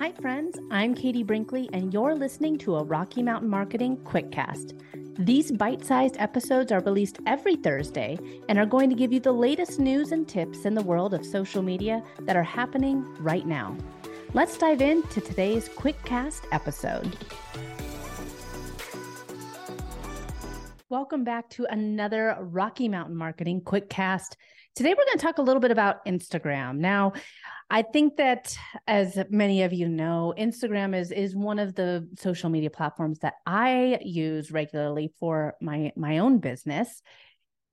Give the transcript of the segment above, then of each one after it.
Hi, friends. I'm Katie Brinkley, and you're listening to a Rocky Mountain Marketing Quickcast. These bite sized episodes are released every Thursday and are going to give you the latest news and tips in the world of social media that are happening right now. Let's dive into today's Quickcast episode. Welcome back to another Rocky Mountain Marketing Quickcast. Today, we're going to talk a little bit about Instagram. Now, I think that as many of you know, Instagram is is one of the social media platforms that I use regularly for my my own business.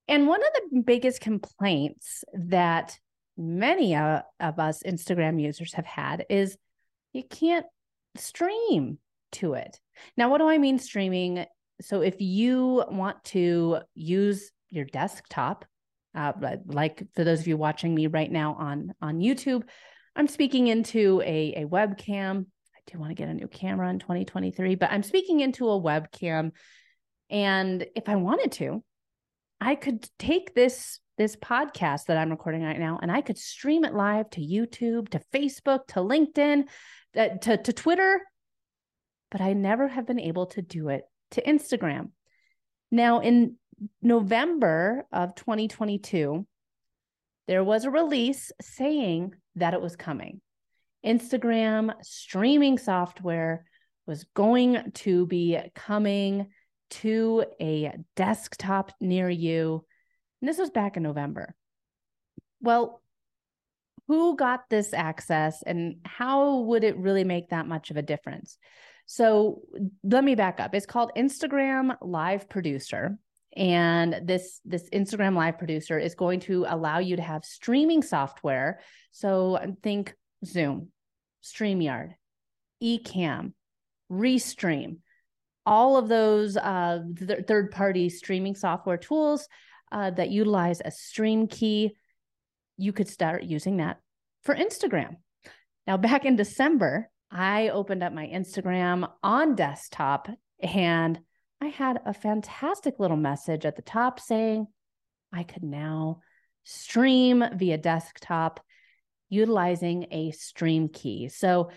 And one of the biggest complaints that many uh, of us Instagram users have had is you can't stream to it. Now, what do I mean streaming? So if you want to use your desktop uh, like for those of you watching me right now on on YouTube, I'm speaking into a, a webcam. I do want to get a new camera in 2023, but I'm speaking into a webcam. And if I wanted to, I could take this this podcast that I'm recording right now and I could stream it live to YouTube, to Facebook, to LinkedIn, uh, to, to Twitter, but I never have been able to do it to Instagram. Now, in November of 2022, there was a release saying that it was coming. Instagram streaming software was going to be coming to a desktop near you. And this was back in November. Well, who got this access and how would it really make that much of a difference? So let me back up. It's called Instagram Live Producer and this this Instagram live producer is going to allow you to have streaming software so think Zoom, StreamYard, Ecamm, Restream, all of those uh, th- third party streaming software tools uh, that utilize a stream key. You could start using that for Instagram. Now, back in December, I opened up my Instagram on desktop and I had a fantastic little message at the top saying I could now stream via desktop utilizing a stream key. So,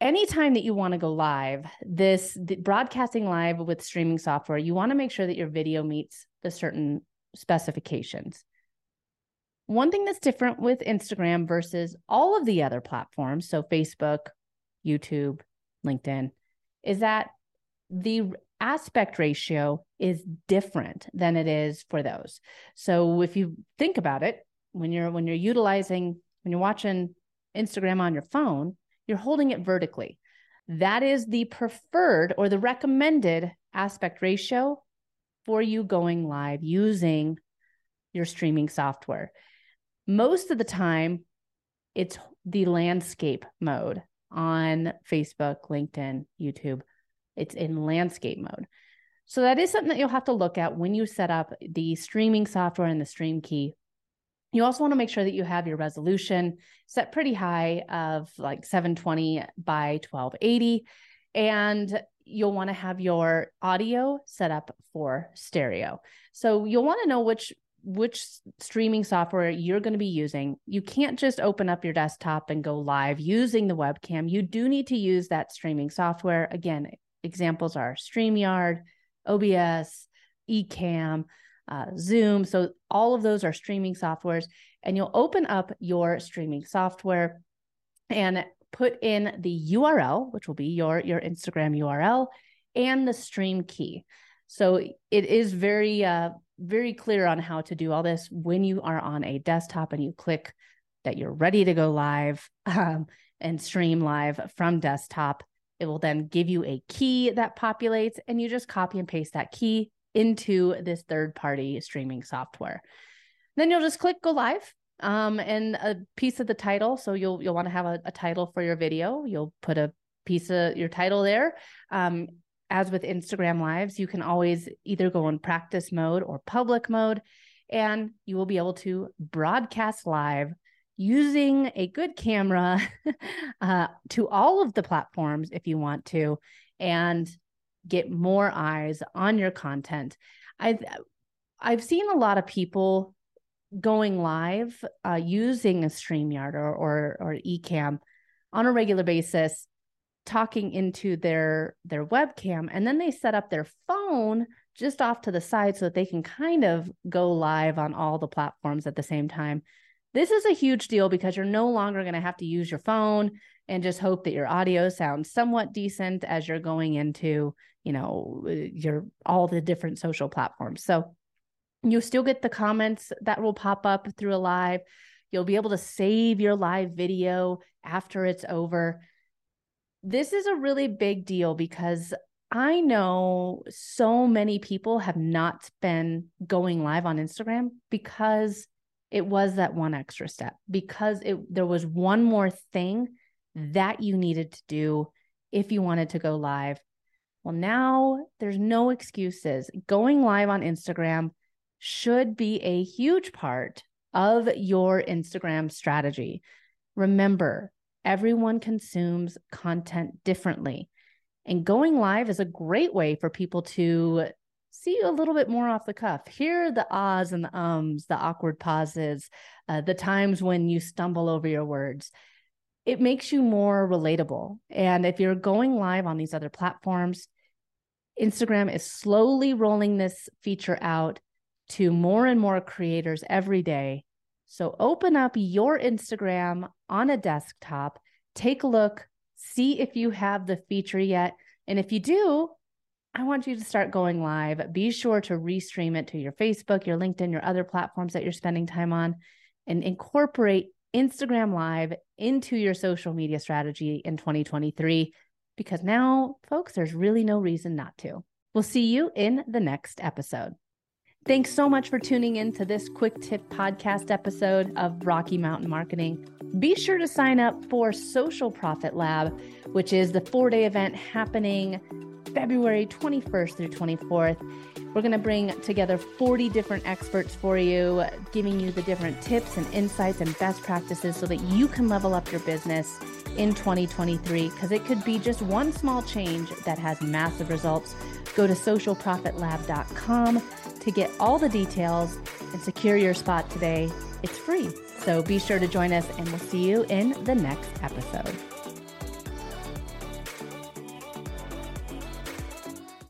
anytime that you want to go live, this broadcasting live with streaming software, you want to make sure that your video meets the certain specifications. One thing that's different with Instagram versus all of the other platforms, so Facebook, YouTube, LinkedIn, is that the aspect ratio is different than it is for those. So if you think about it, when you're when you're utilizing when you're watching Instagram on your phone, you're holding it vertically. That is the preferred or the recommended aspect ratio for you going live using your streaming software. Most of the time, it's the landscape mode on Facebook, LinkedIn, YouTube. It's in landscape mode. So that is something that you'll have to look at when you set up the streaming software and the stream key you also want to make sure that you have your resolution set pretty high of like 720 by 1280. And you'll want to have your audio set up for stereo. So you'll want to know which which streaming software you're going to be using. You can't just open up your desktop and go live using the webcam. You do need to use that streaming software. Again, examples are StreamYard, OBS, Ecamm, uh, Zoom. So all of those are streaming softwares. And you'll open up your streaming software and put in the URL, which will be your, your Instagram URL and the stream key. So it is very, uh, very clear on how to do all this when you are on a desktop and you click that you're ready to go live um, and stream live from desktop. It will then give you a key that populates, and you just copy and paste that key into this third party streaming software. Then you'll just click go live um, and a piece of the title. So you'll you'll want to have a, a, title for your video. You'll put a piece of your title there. Um, as with Instagram lives, you can always either go in practice mode or public mode, and you will be able to broadcast live using a good camera uh, to all of the platforms if you want to. And get more eyes on your content. I've I've seen a lot of people going live uh, using a StreamYard or or, or Ecamm on a regular basis talking into their their webcam and then they set up their phone just off to the side so that they can kind of go live on all the platforms at the same time. This is a huge deal because you're no longer going to have to use your phone and just hope that your audio sounds somewhat decent as you're going into, you know, uh, your all the different social platforms. So you still get the comments that will pop up through a live. You'll be able to save your live video after it's over. This is a really big deal because I know so many people have not been going live on Instagram because it was that one extra step, because it there was one more thing that you needed to do if you wanted to go live. Well, now there's no excuses. Going live on Instagram should be a huge part of your Instagram strategy. Remember, everyone consumes content differently. And going live is a great way for people to see you a little bit more off the cuff, hear the ahs and the ums, the awkward pauses, uh, the times when you stumble over your words. It makes you more relatable. And if you're going live on these other platforms, Instagram is slowly rolling this feature out to more and more creators every day. So open up your Instagram on a desktop, take a look, see if you have the feature yet. And if you do, I want you to start going live. Be sure to restream it to your Facebook, your LinkedIn, your other platforms that you're spending time on, and incorporate Instagram Live into your social media strategy in 2023. Because now, folks, there's really no reason not to. We'll see you in the next episode. Thanks so much for tuning in to this quick tip podcast episode of Rocky Mountain Marketing. Be sure to sign up for Social Profit Lab, which is the four day event happening February 21st through 24th. We're going to bring together 40 different experts for you, giving you the different tips and insights and best practices so that you can level up your business in 2023 because it could be just one small change that has massive results. Go to socialprofitlab.com to get all the details and secure your spot today. It's free. So be sure to join us, and we'll see you in the next episode.